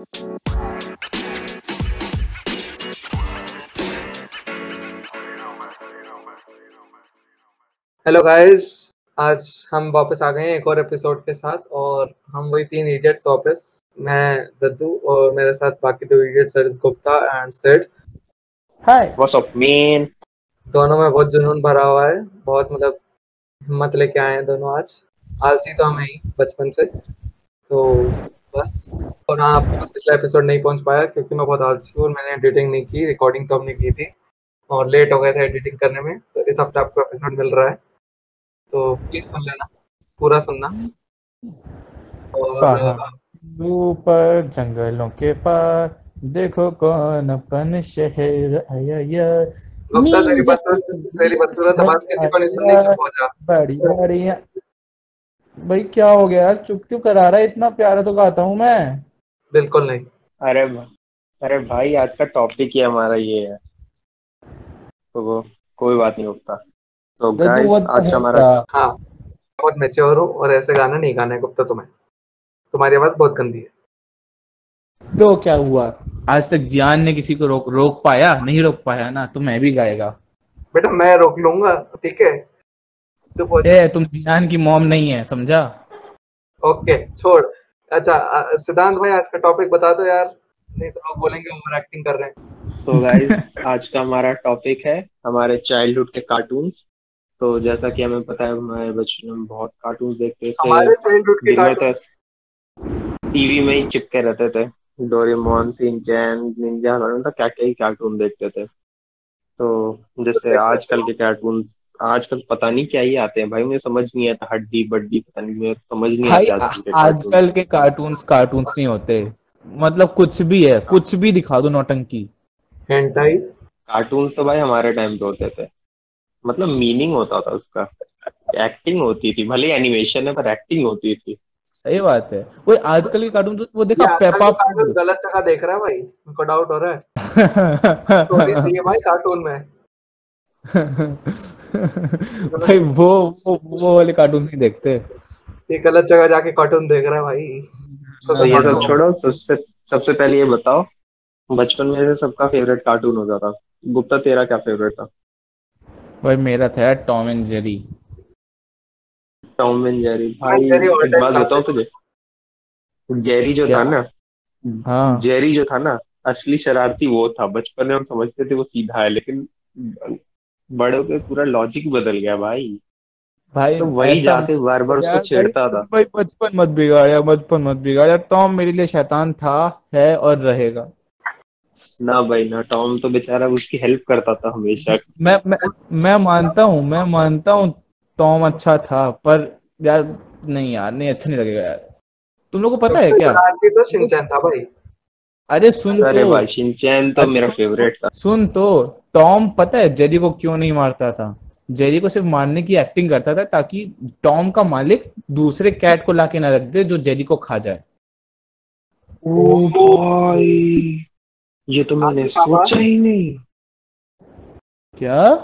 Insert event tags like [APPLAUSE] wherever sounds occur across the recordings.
Hello guys आज हम वापस आ गए हैं एक और एपिसोड के साथ और हम वही तीन इडियट्स वापस। मैं दद्दू और मेरे साथ बाकी दो idiots sir Gupta and said. Hi What's up, man? दोनों में बहुत जुनून भरा हुआ है। बहुत मतलब हिम्मत लेके आए हैं दोनों आज। आलसी तो हमें ही बचपन से। तो बस। और हाँ आपके पास पिछला एपिसोड नहीं पहुँच पाया क्योंकि मैं बहुत आलसी हूँ और मैंने एडिटिंग नहीं की रिकॉर्डिंग तो हमने की थी। और लेट हो गए थे एडिटिंग करने में तो इस हफ़्ते आपको एपिसोड मिल रहा है। तो प्लीज़ सुन लेना पूरा सुनना। और ऊपर जंगलों के पार देखो कौन अपन शहर आया जा। बड़ी बड़ी भाई क्या हो गया यार? चुप क्यों करा रहा है? इतना प्यारा तो गाता हूँ मैं। बिल्कुल नहीं। अरे अरे भाई आज का टॉपिक ही हमारा ये है। तो वो कोई बात नहीं होता तो the आज का हमारा हाँ बहुत मेच्योर हो और ऐसे गाना नहीं गाना है गुप्ता तुम्हें। तुम्हारी आवाज़ बहुत गंदी है। तो क्या हुआ? आज तक जियान ने किसी को रोक रोक पाया? नहीं रोक पाया ना तो मैं भी गाएगा। बेटा मैं रोक लूँगा ठीक है? चुप ए तुम जियान की मॉम नहीं है समझा? ओके छोड़। अच्छा सिद्धांत भाई आज का टॉपिक बता दो यार। नहीं तो लोग बोलेंगे ओवर एक्टिंग कर रहे हैं। सो गाइस आज का हमारा टॉपिक है हमारे चाइल्डहुड के कार्टून्स तो जैसा कि हमें पता है हमारे बचपन में बहुत कार्टून्स देखते थे। हमारे चाइल्डहुड के जिनमें तो कार्टून टीवी में ही चिपके रहते थे। डोरेमोन सिंचैन निंजा मतलब क्या क्या ही कार्टून देखते थे। तो जैसे आजकल के कार्टून आजकल पता नहीं क्या ही आते हैं। भाई मुझे समझ नहीं आता हड्डी बड्डी पता नहीं मुझे समझ नहीं आता आजकल के कार्टून आजकल के कार्टून्स कार्टून्स नहीं होते। मतलब कुछ भी है कुछ भी दिखा दो नौटंकी। हेंटाई कार्टून्स तो भाई हमारे टाइम पे होते थे। मतलब मीनिंग होता था उसका। एक्टिंग होती थी। भले एनिमेशन है पर एक्टिंग होती थी। सही बात है। वो आजकल के कार्टून तो वो देखा पेपा गलत जगह देख रहा है भाई। मेरे को डाउट हो रहा है। [LAUGHS] सही भाई कार्टून में। भाई वो वो वो वाले कार्टून नहीं देखते। ये गलत जगह जाके कार्टून देख रहा है भाई। तो ये सब छोड़ो सबसे सबसे पहले ये बताओ बचपन में से सबका फेवरेट कार्टून होता था। गुप्ता तेरा क्या फेवरेट था? भाई मेरा था Tom and Jerry Tom and Jerry भाई एक बात बताओ तुझे? जेरी जो था ना हाँ। जेरी जो था ना असली शरारती वो था। बचपन में हम समझते थे वो सीधा है लेकिन बड़े होकर पूरा लॉजिक बदल गया भाई। भाई तो वही ऐसा जाके बार बार उसको छेड़ता था। भाई बचपन मत बिगाड़ यार बचपन मत बिगाड़। यार टॉम मेरे लिए शैतान था है और रहेगा। ना भाई ना टॉम तो बेचारा उसकी हेल्प करता था हमेशा। मैं मैं मैं मानता हूँ मैं मानता हूँ टॉम अच्छा था पर यार नहीं यार नहीं अच्छा नहीं लगेगा यार। तुम लोग को पता है क्या? तो शिनचैन था भाई। अरे सुन अरे तो। भाई शिनचैन तो अच्छा, मेरा फेवरेट था। सुन तो। टॉम पता है जेरी को क्यों नहीं मारता था? जेरी को सिर्फ़ मारने की एक्टिंग करता था ताकि टॉम का मालिक दूसरे कैट को लाके ना रख दे जो जेरी को खा जाए। ओ भाई ये तो मैंने सोचा ही नहीं। क्या?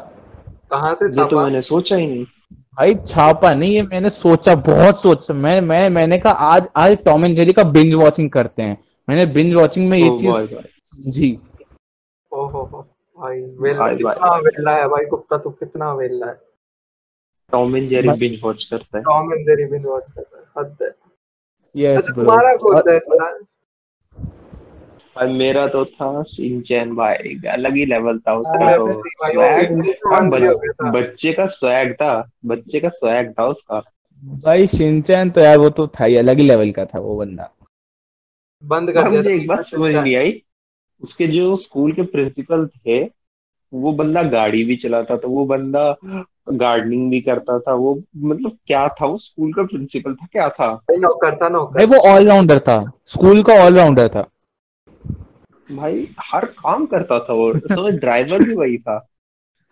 कहाँ से ये तो मैंने सोचा ही नहीं। भाई छापा नहीं ये मैंने सोचा बहुत सोचा मैं मैं मैंने कहा आज आज टॉम एंड जेरी का बिंज वॉचिंग करते हैं। मैंने बिंज वॉचिंग में ये चीज़। समझी। ओहो हो। भाई वेला भाई, कितना वेला है भाई गुप्ता तू कितना वेला है। Tom and Jerry binge watch करता है। Tom and Jerry binge watch करता है हद है। यस अच्छा ब्रो तुम्हारा कौन सा है भाई मेरा तो था सिंचैन भाई अलग ही लेवल था उसका तो। वो स्वैग सिंचैन। बच्चे का स्वैग था बच्चे का स्वैग था उसका। भाई शिनचैन तो यार वो तो था ही अलग ही लेवल का था वो बंदा। बंद कर दिया मुझे एक बात समझ नहीं आई। उसके जो स्कूल के प्रिंसिपल थे वो बंदा गाड़ी भी चलाता था वो बंदा गार्डनिंग भी करता था वो मतलब क्या था वो स्कूल का प्रिंसिपल था क्या था? नौकर था नौकर। भाई वो ऑलराउंडर था स्कूल का ऑलराउंडर था। भाई हर काम करता था वो समझ ड्राइवर भी वही था।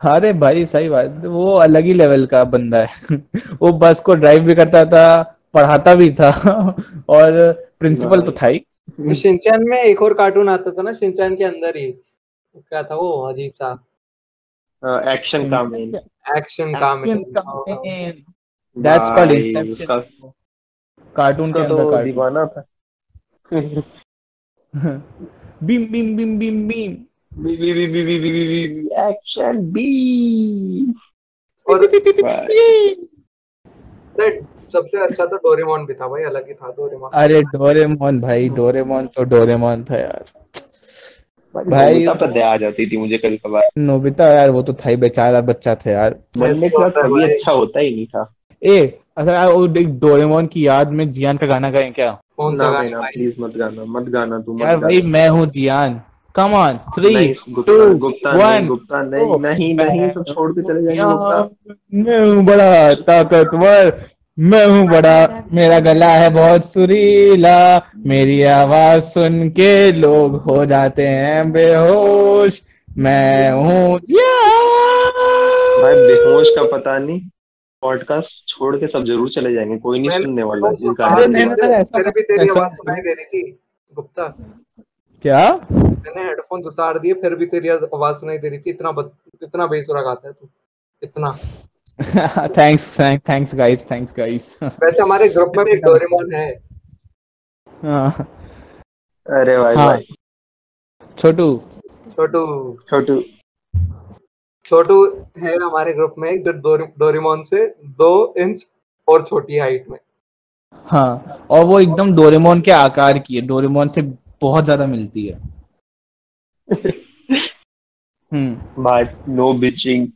अरे भाई सही बात वो अलग ही लेवल का बंदा है। [LAUGHS] वो बस को ड्राइव भी करता था पढ़ाता भी था [LAUGHS] और प्रिंसिपल तो था ही। शिनचैन में एक और कार्टून आता था ना शिनचैन के अंदर ही क्या था वो अजीब सा action Kamen action Kamen that's called inception cartoon का तो दीवाना था beam beam beam beam beam action beam और सबसे अच्छा तो डोरेमोन भी था भाई अलग ही था डोरेमोन। अरे डोरेमोन भाई डोरेमोन तो डोरेमोन था यार। भाई- पर दया आ जाती थी मुझे कभी कभार। नोबिता यार वो तो था ही बेचारा बच्चा था यार। बनने के बाद कभी अच्छा होता ही नहीं था। ए अच्छा यार वो डोरेमोन की याद में जियान का गाना गाएँ क्या? कौन सा गाना प्लीज़ मत गाना मत गाना तू यार भाई मैं हूँ Jiyan. Come on three Gupta two, Gupta नहीं नहीं नहीं नहीं सब छोड़ के चले जाएँगे गुप्ता। मैं हूँ बड़ा ताकतवर। मैं हूँ बड़ा मेरा गला है बहुत सुरीला। मेरी आवाज़ सुन के लोग हो जाते हैं बेहोश। मैं हूँ भाई बेहोश का पता नहीं। पॉडकास्ट छोड़ के सब ज़रूर चले जाएँगे कोई नहीं सुनने वाला इस अरे गाने नहीं, ऐसा- भी तेरी आवाज़ सुनाई दे रही थी गुप्ता। क्या? मैंने हेडफोन उतार दिए फिर भी तेरी आवाज़ सुनाई दे रही थी। इतना बद, इतना बेसुरा गाता है तू। इतना। Thanks thanks guys thanks guys वैसे हमारे ग्रुप में भी डोरेमोन है। हाँ। अरे भाई हाँ। भाई। छोटू। छोटू। छोटू। छोटू है हमारे ग्रुप में जो डोरे, डोरेमोन से दो इंच और छोटी हाइट में। हाँ और वो एकदम डोरेमोन के आकार की है डोरेमोन से बहुत ज़्यादा मिलती है। [LAUGHS] हम्म। भाई नो बिचिंग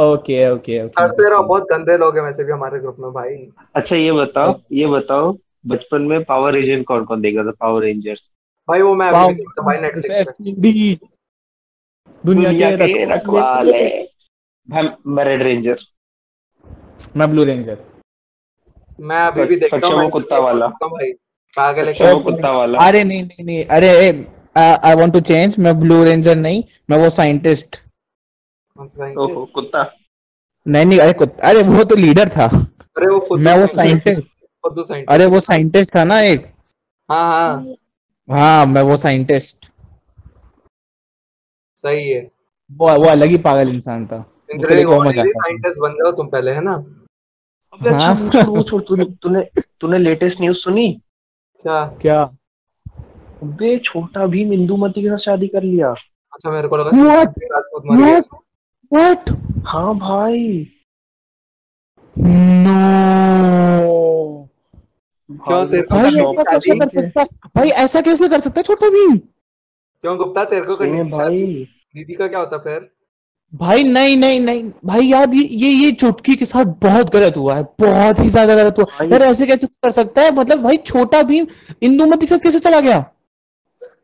ओके ओके करते रहो ओके बहुत गंदे लोग हैं वैसे भी हमारे ग्रुप में भाई। अच्छा ये बताओ ये बताओ बचपन में पावर रेंजर कौन कौन देखता था पावर रेंजर्स भाई वो मैं अभी देखता भाई नेटफ्लिक्स दुनिया के रखवाले। भाई मैं रेड रेंजर मैं ब्लू रेंजर मैं अभी भी देखता हूँ कुत्ता वाला। भाई। पागल है वो कुत्ता वाला। अरे नहीं नहीं नहीं अरे आई वांट टू चेंज मैं ब्लू रेंजर नहीं मैं वो साइंटिस्ट ओहो कुत्ता। नहीं नहीं अरे कुत- अरे वो तो लीडर था। अरे वो मैं वो साइंटिस्ट अरे वो साइंटिस्ट था ना एक। हाँ हाँ। हाँ मैं वो साइंटिस्ट सही है। वो वो अलग ही पागल इंसान था। साइंटिस्ट बन जाओ तुम पहले है ना? अबे अच्छा हाँ। छोड़ तूने तूने तूने लेटेस्ट न्यूज़ सुनी? क्या? क्या? अबे छोटा भीम इंदुमती के साथ शादी कर लिया। अच्छा मेरे को लगा What? हाँ भाई। No. क्यों तेरे को भाई ऐसा कैसे कर सकता भाई ऐसा कैसे कर सकता है छोटा भीम क्यों गुप्ता तेरे को करने भाई। दीदी का क्या होता फिर? भाई नहीं नहीं नहीं। भाई यार ये ये ये चुटकी के साथ बहुत गलत हुआ है। बहुत ही ज़्यादा गलत हुआ। यार ऐसे कैसे कर सकता है? मतलब भाई छोटा भीम इंदुमती के साथ कैसे चला गया?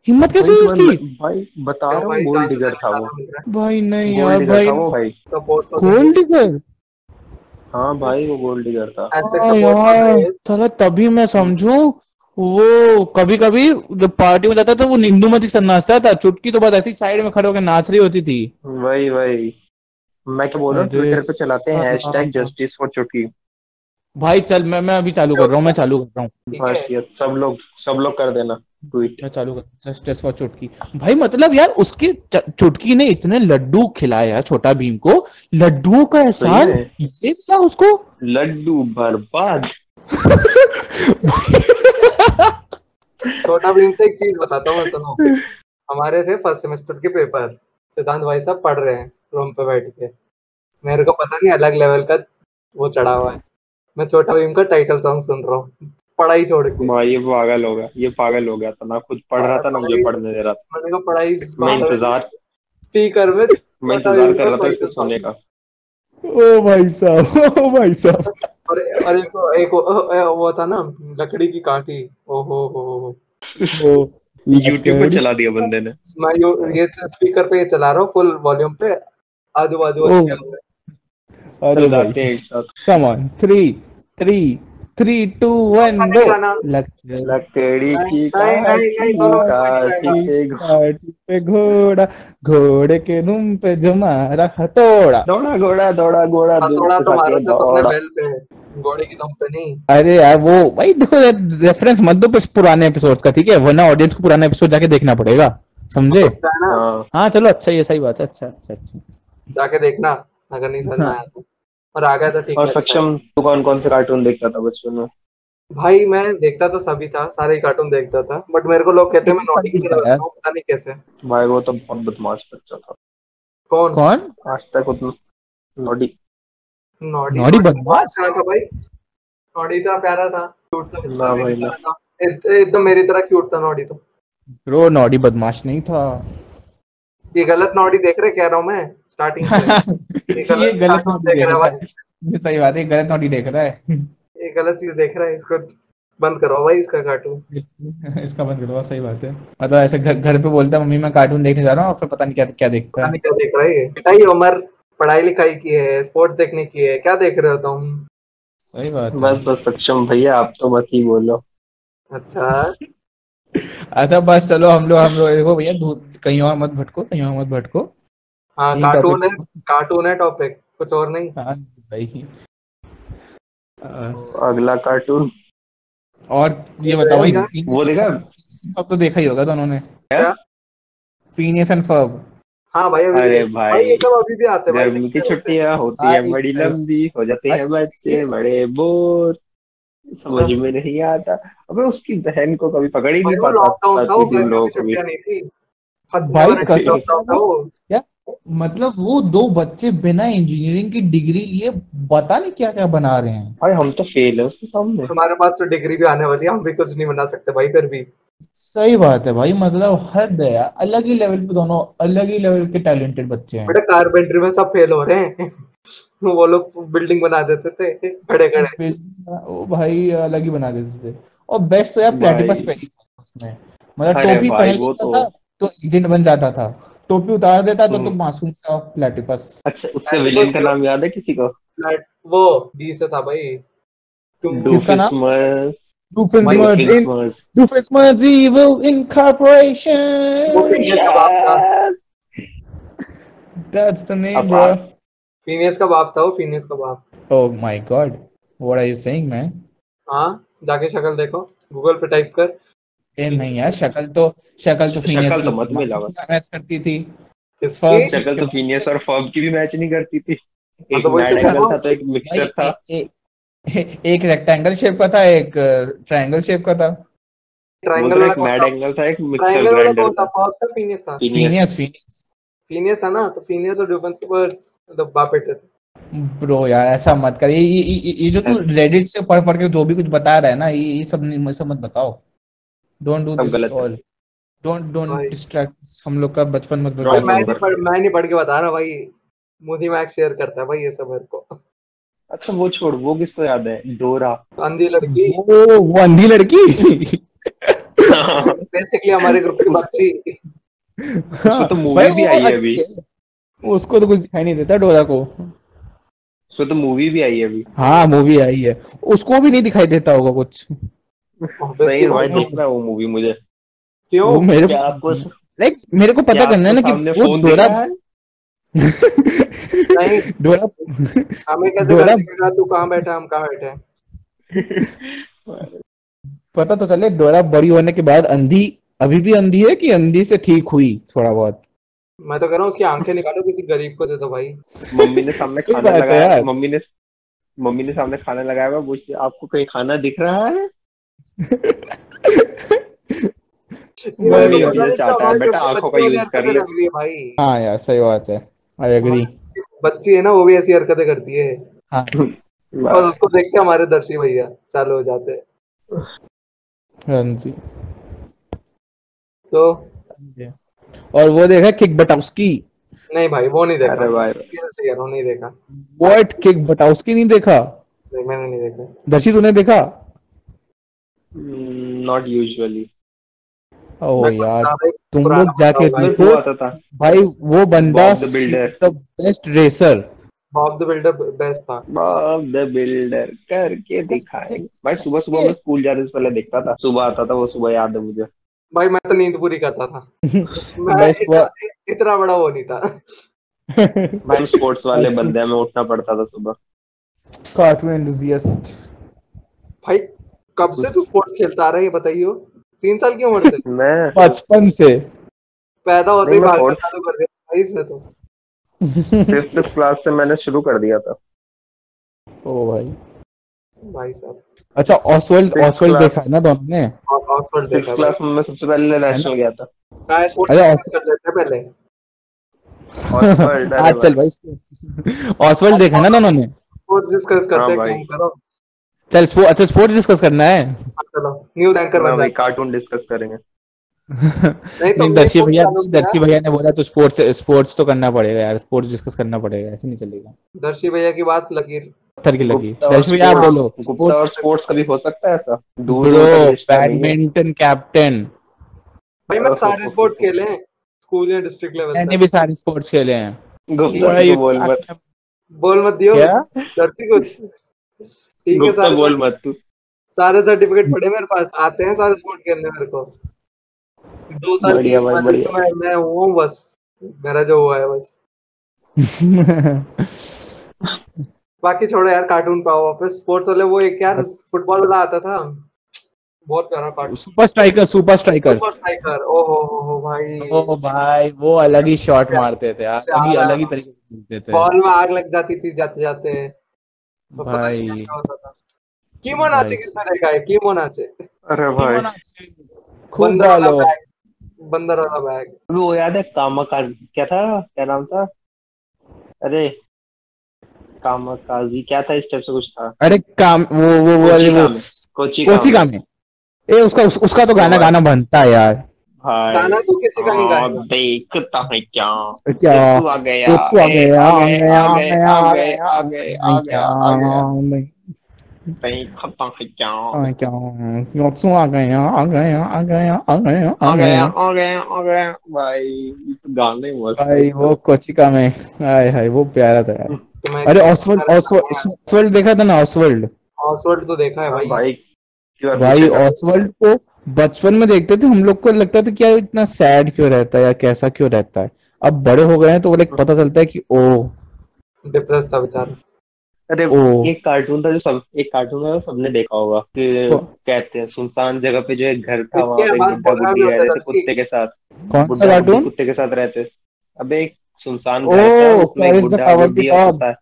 हिम्मत कैसे हुई भाई, उसकी? भाई बता रहा हूँ गोल्ड डिगर था वो। भाई नहीं यार भाई। भाई। गोल्ड डिगर हाँ भाई वो गोल्ड डिगर था। ऐसे हाँ सपोर्ट यार चलो तभी मैं समझू वो कभी कभी जब पार्टी में जाता था वो के साथ नाचता था। चुटकी तो बस ऐसी साइड में खड़े होकर नाच रही होती थी। वही वही। मैं क्या बोल रहा हूँ ट्विटर पे चलाते हैं हैशटैग जस्टिस फॉर चुटकी। भाई चल मैं मैं अभी चालू कर रहा हूँ मैं चालू कर रहा हूँ। बस ये सब लोग सब लोग कर देना। मैं चालू कर जस्ट फॉर चुटकी। भाई मतलब यार उसकी चुटकी ने इतने लड्डू खिलाए यार छोटा भीम को। लड्डुओं का एहसान। ये उसको? लड्डू बर्बाद। छोटा भीम से एक चीज़ बताता हूँ सुनो। हमारे थे फ़र्स्ट सेमेस्टर के पेपर सिद्धांत भाई साहब पढ़ रहे हैं रूम पे बैठ के। मेरे को पता नहीं अलग लेवल का वो चढ़ा हुआ है। मैं छोटा भीम का टाइटल सॉन्ग सुन रहा हूँ। पढ़ाई छोड़ के। भाई ये पागल हो गया ये पागल हो गया था ना खुद पढ़ रहा था ना मुझे पढ़ने दे रहा था। मैंने कहा पढ़ाई मैं इंतज़ार स्पीकर में मैं इंतज़ार कर रहा था इसको सोने का। ओ भाई साहब ओ भाई साहब। और और एक एक वो वो था ना लकड़ी की काठी ओ हो हो हो। वो यूट्यूब पे चला दिया बंदे ने। मैं यो, ये स्पीकर पे चला रहा हूँ फुल वॉल्यूम पे आजू बाजू अरे भाई come on three three three two one go लकड़ी की नहीं, नहीं, नहीं, दोनों में कोई काठी पे घोड़ा घोड़े के दुम पे जो मारा हथौड़ा। दौड़ा घोड़ा दौड़ा घोड़ा थोड़ा से तो मारा तुमने दौड़ा। बेल पे घोड़े की दम पे नहीं। अरे यार वो भाई देखो रेफरेंस मत दो पुराने एपिसोड का ठीक है? वरना ऑडियंस को पुराना एपिसोड जाके देखना पड़ेगा समझे? अच्छा है हाँ हाँ चलो अच्छा ये सही बात है अच्छा अच्छा अच्छा। जाके देखना अगर नहीं समझ आया तो। और आ गया था ठीक और है अच्छा। सक्षम तू कौन कौन से कार्टून देखता था बचपन में? भाई मैं देखता तो सभी था सारे ही कार्टून देखता था बट मेरे को लोग कहते हैं मैं नॉटी की तरह हूँ पता नहीं कैसे। भाई वो तो बहुत बदमाश बच्चा था। कौन? कौन? आज तक उतना नॉडी। नॉडी नॉडी बदमाश? अच्छा था भाई। नॉडी इतना प्यारा था क्यूट सा बच्चा भाई, ना। एकदम मेरी तरह क्यूट था नॉडी तो। ब्रो नॉडी बदमाश नहीं था। ये गलत नॉडी देख रहे कह रहा हूँ मैं स्टार्टिंग से। [LAUGHS] ये गलत देख रहा है ये सही बात है गलत देख रहा है। ये गलत चीज़ देख रहा है इसको बंद करो भाई इसका कार्टून [LAUGHS] इसका बंद करो सही बात है। मतलब ऐसे घर पे बोलता है मम्मी मैं कार्टून देखने जा रहा हूँ और फिर पता नहीं क्या क्या देखता है। क्या देख रहा है ये। बेटा उम्र पढ़ाई लिखाई की है स्पोर्ट्स देखने की है क्या देख रहे हो तुम? सही बात बस बस सक्षम भैया आप तो मत ही बोलो। अच्छा। [LAUGHS] अच्छा बस चलो हम लोग हम लोग देखो भैया कहीं और मत भटको कहीं और मत भटको। हाँ कार्टून है कार्टून है टॉपिक कुछ और नहीं। हाँ भाई। अगला कार्टून और ये बताओ भाई वो देखा? सब तो देखा ही होगा दोनों ने। क्या? फीनियस एंड फर्ब हाँ भाई अभी अरे भी- भाई ये सब अभी भी आते हैं गर्मी की। छुट्टियाँ होती है बड़ी लंबी हो जाते हैं बच्चे बड़े बोर समझ में नहीं आता। अबे उसकी बहन को कभी पकड़ ही नहीं पाता लॉकडाउन था वो गर्मी लोग की छुट्टियाँ नहीं थी। खत्म मतलब वो दो बच्चे बिना इंजीनियरिंग की डिग्री लिए पता नहीं क्या क्या बना रहे हैं। भाई हम तो फेल है उसके सामने। हमारे पास तो डिग्री भी आने वाली है हम भी कुछ नहीं बना सकते भाई फिर भी। सही बात है भाई मतलब हद है यार अलग ही लेवल पे दोनों अलग ही लेवल के टैलेंटेड बच्चे हैं। बेटा कारपेंट्री में सब फेल हो रहे हैं। वो लोग बिल्डिंग बना देते थे खड़े खड़े वो भाई अलग ही बना देते थे। और बेस्ट तो यार। प्लेटिपस पे था उसमें। मतलब टोपी पहन लेता तो- था तो एजेंट बन जाता था। टोपी उतार देता तो हम्म। मासूम सा प्लेटिपस। अच्छा उसके विलेन का नाम याद है किसी को? वो डी से था भाई। तुम किसका नाम? फिनियस का बाप था वो फिनियस का बाप। हाँ जाके शक्ल देखो। गूगल पे टाइप कर। ए नहीं यार शक्ल तो शक्ल तो शक्ल फिनियस तो मत मिला बस। मैच करती थी। शक्ल तो फिनियस और फर्ब की भी मैच नहीं करती थी। हाँ, एक तो तो मैड एंगल था तो एक मिक्सचर था। एक रेक्टेंगल शेप का था एक ट्रायंगल शेप का था। ट्रायंगल वाला एक मैड एंगल था? एक मिक्सचर ग्राइंडर था? फ़र्क था फिनियस था? फिनियस फिनियस फिनियस फिनियस था ना तो फिनियस और डिफेंस के मतलब बाप बेटे थे ब्रो यार ऐसा मत कर। ये ये, ये, ये जो तू रेडिट से पढ़ पढ़ के जो भी कुछ बता रहा है ना ये ये सब नहीं मुझे मत बताओ। Don't do this all don't don't distract हम लोग का बचपन मत भाई Wrong बता मैं नहीं पढ़ मैं नहीं पढ़ के बता रहा भाई। मुझे मैक्स शेयर करता है भाई ये सब मेरे को। अच्छा वो छोड़ वो किसको याद है? डोरा। अंधी लड़की। वो वो अंधी लड़की? [LAUGHS] बेसिकली हमारे ग्रुप की बच्ची हाँ, तो movie भाई, भी आई है अभी। उसको तो कुछ दिखाई नहीं देता डोरा को। उसमें तो मूवी भी आई है अभी। हाँ मूवी आई है। उसको भी नहीं दिखाई देता होगा कुछ। सही भाई देखना वो मूवी मुझे। क्यों? वो मेरे क्या आपको लाइक मेरे को पता करना है ना कि वो डोरा है? [LAUGHS] नहीं। डोरा हमें कैसे डोरा- पता तू कहाँ बैठा हम कहाँ बैठे हैं? [LAUGHS] पता तो चले डोरा बड़ी होने के बाद अंधी अभी भी अंधी है कि अंधी से ठीक हुई थोड़ा बहुत? मैं तो कह रहा हूँ उसकी आँखें निकालो किसी गरीब को दे दो भाई। मम्मी ने सामने [LAUGHS] खाना लगाया मम्मी ने मम्मी ने सामने खाना लगाया हुआ पूछती आपको कहीं खाना दिख रहा है? है, पता नहीं चाहता है, बेटा आँखों का वाली कर ले। कर रही है भाई। हाँ यार सही बात है आई एग्री बच्ची है ना वो भी ऐसी हरकतें करती है। हाँ। और उसको देख के हमारे दर्शी भैया चालू हो जाते हैं। हाँ जी। तो? और वो देखा किक बटाउस्की नहीं भाई वो नहीं देखा। अरे भाई। नहीं देखा। व्हाट किक बटाउस्की नहीं देखा? नहीं, मैंने नहीं देखा। दर्शी तूने देखा? नॉट यूजुअली ओ यार तुम लोग जाके देखो भाई वो बंदा Bob the Builder. The best racer Bob the Builder best था। बॉब द बिल्डर करके दिखाए। भाई सुबह सुबह मैं स्कूल जाने से पहले देखता था। सुबह आता था वो सुबह याद है मुझे। भाई मैं तो नींद पूरी करता था। [LAUGHS] मैं इतना, इतना बड़ा वो नहीं था। [LAUGHS] भाई स्पोर्ट्स वाले बंदे में उठना पड़ता था सुबह। कार्टून एंथुसियास्ट भाई कब से तू स्पोर्ट्स खेलता आ रहा है ये बताइयो। तीन साल की उम्र से। [LAUGHS] मैं बचपन से। पैदा होते ही भागना चालू कर दिया भाई इसने तो। फिफ्थ [LAUGHS] क्लास से मैंने शुरू कर दिया था। ओ भाई। भाई साहब। अच्छा ऑसवर्ल्ड ऑसवर्ल्ड देखा है ना दोनों ने? सिक्स देखा क्लास में मैं सबसे पहले नेशनल गया था। काय स्पोर्ट्स अरे, कर लेते हैं पहले। ऑक्सफोर्ड, आज चल भाई ऑसवर्ल्ड देखा है ना दोनों ने? स्पोर्ट्स डिस्कस करते हाँ हैं करो। चल स्पो, अच्छा स्पोर्ट्स डिस्कस करना है। चलो न्यूज़ एंकर भाई, बन भाई कार्टून डिस्कस करेंगे। नहीं तो दर्शी भैया दर्शी भैया ने बोला तो स्पोर्ट्स स्पोर्ट्स तो करना पड़ेगा यार स्पोर्ट्स डिस्कस करना पड़ेगा ऐसे नहीं चलेगा। दर्शी भैया की बात लगी पत्थर की लगी दर्शी भैया आप बोलो। गुप्ता और स्पोर्ट्स कभी हो सकता है ऐसा? है। बैडमिंटन कैप्टन भाई मैं सारे स्पोर्ट्स खेले हैं स्कूल या डिस्ट्रिक्ट लेवल मैंने भी सारे स्पोर्ट्स खेले हैं। गुप्ता बड़ा को बोल मत। बोल मत दियो। दर्शी कुछ ठीक है सारे बोल मत तू। सारे सर्टिफिकेट पड़े मेरे पास आते हैं सारे स्पोर्ट खेलने मेरे को। दो साल की बढ़िया भाई, बढ़िया। मैं मैं हूँ बस। मेरा जो हुआ है बस। [LAUGHS] बाकी छोड़ो यार कार्टून पाओ वापस। स्पोर्ट्स वाले वो एक यार फुटबॉल वाला आता था। बहुत प्यारा cartoon super striker super striker super striker ओ हो हो हो भाई। ओ भाई वो अलग ही शॉट मारते थे यार। अलग ही। अलग ही तरीके से खेलते थे। बॉल में आग लग जाती थी जाते जाते तो भाई नहीं क्या होता था। कीमो नाचे भाई। किसने देखा है? कीमो नाचे अरे भाई। खूब वाला। डालो बैग बंदर वाला बैग वो याद है कामाकाजी? क्या था? क्या नाम था? अरे कामाकाजी। क्या था इस टाइप से कुछ था? अरे काम वो वो वो कोची कोची काम है ए उसका उस, उसका तो गाना गाना बनता है यार। भाई। गाना तो किसी का नहीं हाँ, गाएगा? देखता है क्या क्या आ गया आ गया, आ गया आ गया आ गया, आ गया आ गया आ गया। देखता है क्या? आ तू आ गया आ गया आ गया आ गया आ आ गया आ गया आ गया। भाई तो गाने मस्त भाई वो कोचिका में हाय हाय वो प्यारा था यार। तो अरे ऑसवर्ल्ड ऑसवर्ल्ड ऑसवर्ल्ड देखा था ना ऑसवर्ल्ड ऑसवर्ल्ड तो देखा है भाई। भाई क्यों भाई ऑसवर्ल्ड को बचपन में देखते थे हम लोग को लगता था क्या इतना सैड क्यों रहता है या कैसा क्यों रहता है। अब बड़े हो गए हैं तो वो लाइक पता चलता है कि ओ डिप्रेस था बेचारा। अरे ओ एक कार्टून था जो सब एक कार्टून था जो सबने देखा होगा कि कहते हैं सुनसान जगह पे जो एक घर था वहाँ पे बुड्ढा बुड्ढी रह रहे थे कुत्ते के साथ। कौन सा कार्टून कुत्ते के साथ रहते। अबे एक सुनसान घर था उसमें एक बुड्ढा बुड्ढी और Dog। कुत्ता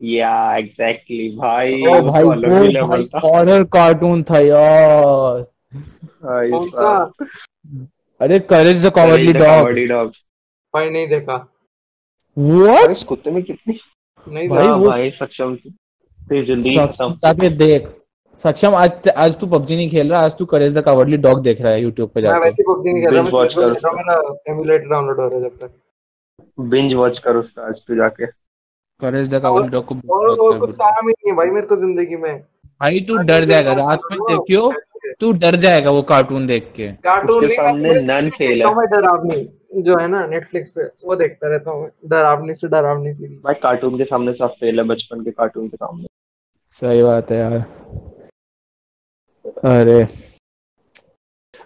या एग्जैक्टली भाई ओ भाई तो ही वो भाई हॉरर कार्टून था यार। भाई कौन सा? अरे करेज द कॉवर्डली डॉग। भाई नहीं देखा। व्हाट इस कुत्ते में कितनी नहीं भाई, हाँ वो- भाई सक्षम तेरी ज़िंदगी सक्षम खत्म देख। सक्षम आज आज तू पबजी नहीं खेल रहा आज तू करेज द कॉवर्डली डॉग देख रहा है यूट्यूब पे मैं वैसे पबजी नहीं खेल रहा मैं Binge कर। रहा हूँ, मेरा एमुलेटर डाउनलोड हो रहा है जब तक। बिंज वॉच कर उसका आज तू जाके। करेज द कॉवर्डली डॉग को और और कुछ काम ही नहीं है भाई मेरे को ज़िंदगी में। भाई तू डर जाएगा रात में देखियो। तू डर जाएगा वो कार्टून देख के। कार्टून सामने नन फेल है। डरावनी जो है ना नेटफ्लिक्स पे वो देखता रहता हूँ डरावनी से डरावनी सीरीज़। भाई कार्टून के सामने सब फेल है बचपन के कार्टून के सामने। सही बात है यार। अरे।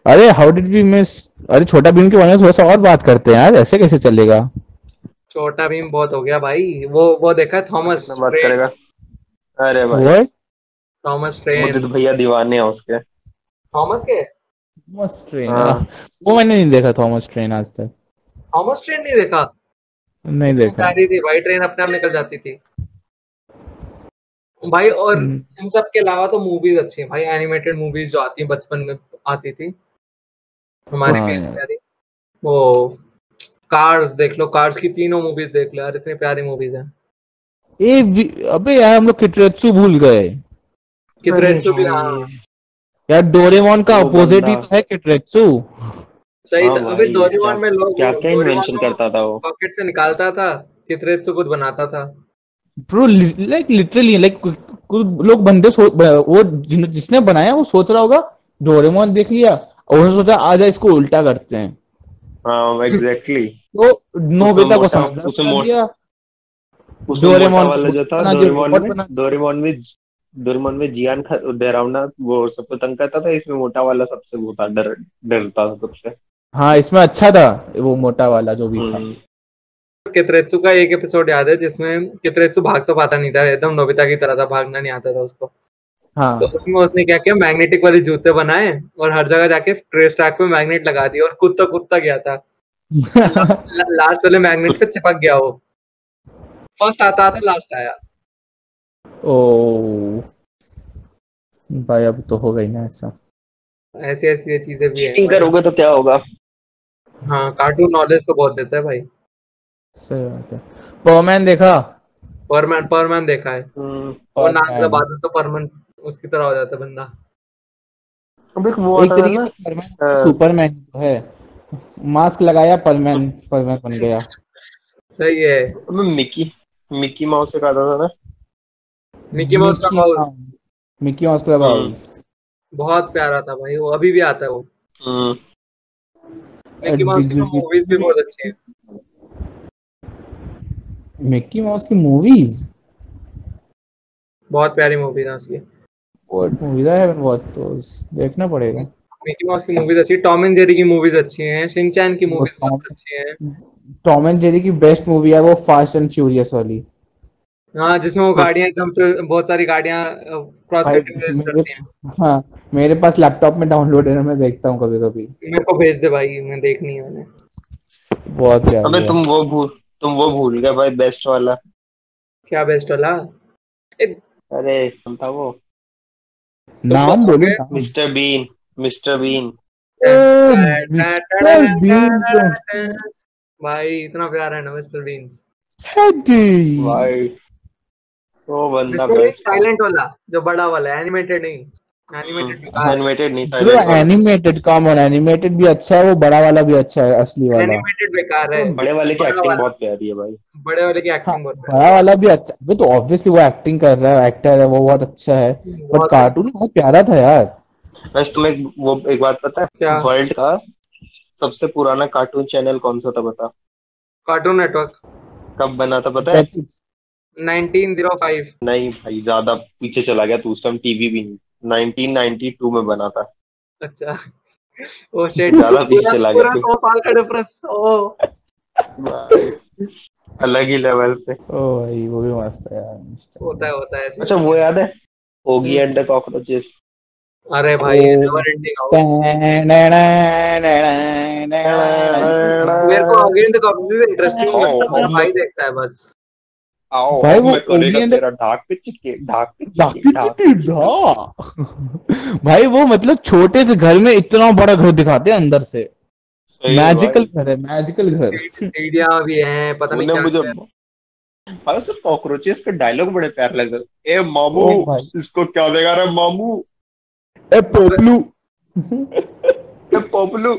अरे हाउ डिड वी मिस अरे छोटा भीम के बारे में थोड़ा सा और बात करते हैं यार ऐसे कैसे चलेगा? छोटा भीम बहुत हो गया भाई वो वो देखा है थॉमस बात करेगा। अरे भाई। Thomas train. तो भैया दीवाने हैं उसके। थॉमस के? थॉमस ट्रेन हाँ। वो मैंने नहीं देखा थॉमस ट्रेन आज तक। थॉमस ट्रेन नहीं देखा? नहीं देखा। प्यारी थी भाई ट्रेन अपने आप निकल जाती थी। भाई और हम्म, इन सब के अलावा तो मूवीज़ अच्छी हैं। भाई एनिमेटेड मूवीज़ जो आती हैं बचपन में आती थी। हमारे हाँ प्यारी। वो कार्स देख लो। कार्स की तीनों मूवीज़ देख लो यार इतनी प्यारी मूवीज़ हैं। ए अबे यार हम लोग किटरेत्सु भूल गए। कितरेत्सु भी हाँ। यार डोरेमोन का अपोजिट ही तो है किटरेत्सु सही हाँ था अबे डोरेमोन में लोग क्या क्या इन्वेंशन करता था वो। पॉकेट से निकालता था कितरेत्सु खुद बनाता था। ब्रो लाइक लिटरली लाइक कुछ लोग बंदे वो जिसने बनाया वो सोच रहा होगा डोरेमोन देख लिया और उसने सोचा आजा इसको उल्टा करते हैं। हाँ एग्जैक्टली [LAUGHS] तो नोबिता को समझ उसमें डोरेमोन वाला जो था डोरेमोन में डोरेमोन में डोरेमोन में जियान डरावना वो सबको तंग करता था इसमें मोटा वाला सबसे वो था डर डरता था सबसे। हाँ इसमें अच्छा था वो मोटा वाला जो भी था। हम्म, कितरेत्सु का एक एपिसोड याद है जिसमें कितरेत्सु भाग तो पाता नहीं था एकदम नोबिता की तरह था भागना नहीं आता था उसको। हाँ। तो उसमें उसने क्या किया मैग्नेटिक वाले जूते बनाए और हर जगह जाके ट्रेस ट्रैक पे मैग्नेट लगा दिया और कुत्ता कूदता गया था। [LAUGHS] लास्ट वाले मैग्नेट पे चिपक गया वो। फ़र्स्ट आता था लास्ट आया। ओ भाई अब तो हो गई ना ऐसा। ऐसी ऐसी चीज़ें भी चीटिंग करोगे तो क्या होगा? हाँ कार्टून नॉलेज तो बहुत देता है भाई। सही बात है। पोमैन देखा? परमैन परमैन देखा है। हम्म, वो नाक Perman। दबा दे तो परमैन उसकी तरह हो जाता है बंदा। अब एक वो एक तरीके से परमैन हाँ। सुपरमैन तो है। मास्क लगाया परमैन परमैन बन गया। सही है। मिकी मिकी माउस एक आता था ना। मिकी माउस का mouse Mickey Mouse Clubhouse बहुत प्यारा था भाई वो अभी भी आता है वो। मिकी माउस की मूवीज़ भी बहुत अच्छी है। मिकी माउस की मूवीज़ बहुत प्यारी मूवी था उसकी। What movies I haven't watched those देखना पड़ेगा। मिकी माउस की मूवीज़ अच्छी टॉम एंड जेरी की मूवीज़ अच्छी हैं शिनचैन की मूवीज़ बहुत अच्छी हैं। टॉम एंड जेरी की बेस्ट मूवी है वो फास्ट एंड फ्यूरियस वाली। हाँ जिसमें वो गाड़ियाँ एकदम से बहुत सारी गाड़ियाँ क्रॉस करती हैं। हाँ मेरे पास लैपटॉप में डाउनलोड है ना मैं देखता हूँ कभी कभी मेरे को भेज दे भाई मैं देखनी है मैंने बहुत अबे तुम वो भूल तुम वो भूल गए भाई बेस्ट वाला। क्या बेस्ट वाला? अरे कौन था वो? नाम बोलो नाम Mr Bean Mr Bean Mr Bean भाई इतना प्यारा है ना मिस्टर बीन्स टेडी भाई वो बंदा बीन बेस्ट साइलेंट वाला जो बड़ा वाला है एनिमेटेड नहीं एनिमेटेड एनिमेटेड नहीं एनिमेटेड कम और एनिमेटेड भी अच्छा है वो बड़ा वाला भी अच्छा है असली वाला। एनिमेटेड बेकार है। बड़े वाले की एक्टिंग। बहुत प्यारी है भाई। बड़े वाले की हाँ, एक्टिंग बहुत बड़ा वाला भी अच्छा वो तो ऑब्वियसली वो एक्टिंग कर रहा है एक्टर है वो बहुत अच्छा है। बट कार्टून बहुत प्यारा था यार। वैसे तुम्हें वो एक बात पता है? क्या? वर्ल्ड का सबसे पुराना कार्टून चैनल कौन सा था बता? कार्टून नेटवर्क कब बना था पता है। 1905 नहीं भाई ज़्यादा पीछे चला गया तू उस टाइम टीवी भी नहीं। 1992 में बना था। अच्छा। [LAUGHS] ओ शिट ज़्यादा पीछे चला गया पूरा तू। सौ साल का डिफरेंस ओ। अलग ही लेवल पे। ओ भाई वो भी मस्त है यार होता है होता है। ऐसे। अच्छा वो याद है? ओगी एंड द कॉकरोचेस अरे भाई नेवर एंडिंग हाउस मेरे को अगेन द कॉपीज इंटरेस्टिंग लगता है मेरा भाई देखता है बस। आओ भाई, वो तेरा ढाक पे चिके ढाक पे ढा। भाई वो मतलब छोटे से घर में इतना बड़ा घर दिखाते हैं अंदर से। मैजिकल घर है मैजिकल घर। सीढ़ियाँ भी हैं पता नहीं क्या मुझे भाई उसके कॉकरोचेस के डायलॉग बड़े प्यारे लगे ए मामू भाई। इसको क्या देगा रे मामू? ए पोपलू। ए पोपलू।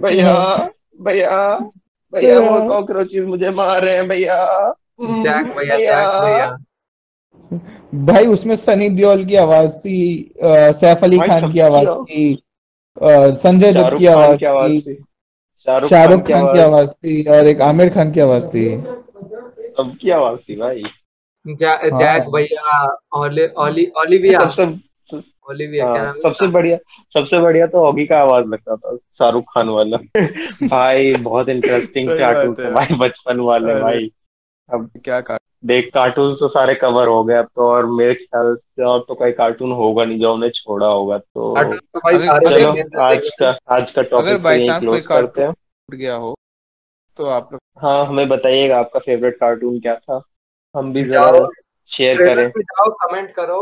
भैया भैया भैया वो हाँ। कॉकरोचेस मुझे मार रहे हैं भैया। जैक [LAUGHS] भैया जैक भैया। भाई उसमें सनी देओल की आवाज़ थी सैफ अली खान की आवाज़। थी संजय दत्त की आवाज़ थी शाहरुख खान की आवाज़। थी और एक आमिर खान की आवाज़ थी। सबकी आवाज़ थी भाई। जैक भैया ओली ओली ओलिविया। सबसे ओलिविया क्या हाँ, नाम सबसे बढ़िया सबसे बढ़िया तो ऑगी का आवाज़ लगता था शाहरुख खान वाला। [LAUGHS] भाई बहुत इंटरेस्टिंग कार्टून थे भाई बचपन वाले भाई। अब क्या का देख कार्टून तो सारे कवर हो गए अब तो और मेरे ख्याल से और तो कोई कार्टून होगा नहीं जो उन्हें छोड़ा होगा तो तो भाई सारे अगर- चलो आज का आज का टॉपिक तो by यही कोई हैं। टूट गया हो तो आप लोग हाँ हमें बताइएगा आपका फेवरेट कार्टून क्या था। हम भी जरा जाओ शेयर करें। जाओ कमेंट करो।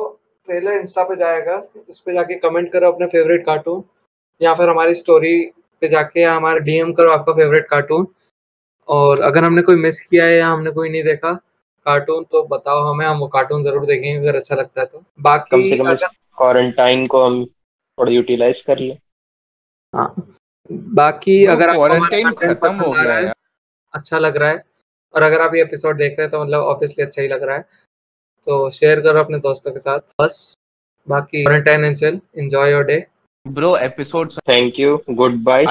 ट्रेलर इंस्टा पे जाएगा उस पे जाके कमेंट करो अपने फेवरेट कार्टून या फिर हमारी स्टोरी पे जाके या हमारा डीएम करो आपका फेवरेट कार्टून और अगर हमने कोई मिस किया है या हमने कोई नहीं देखा कार्टून तो बताओ हमें हम वो कार्टून ज़रूर देखेंगे अगर अच्छा लगता है तो। बाकी कम से कम क्वारंटाइन को हम थोड़ा यूटिलाइज कर लें। हाँ। बाकी Bro, अगर content खत्म हो गया है अच्छा लग रहा है और अगर आप ये एपिसोड देख रहे हैं तो मतलब ऑब्वियसली अच्छा ही लग रहा है। तो शेयर करो अपने दोस्तों के साथ। बस बाकी quarantine and chill enjoy your day bro episode thank you goodbye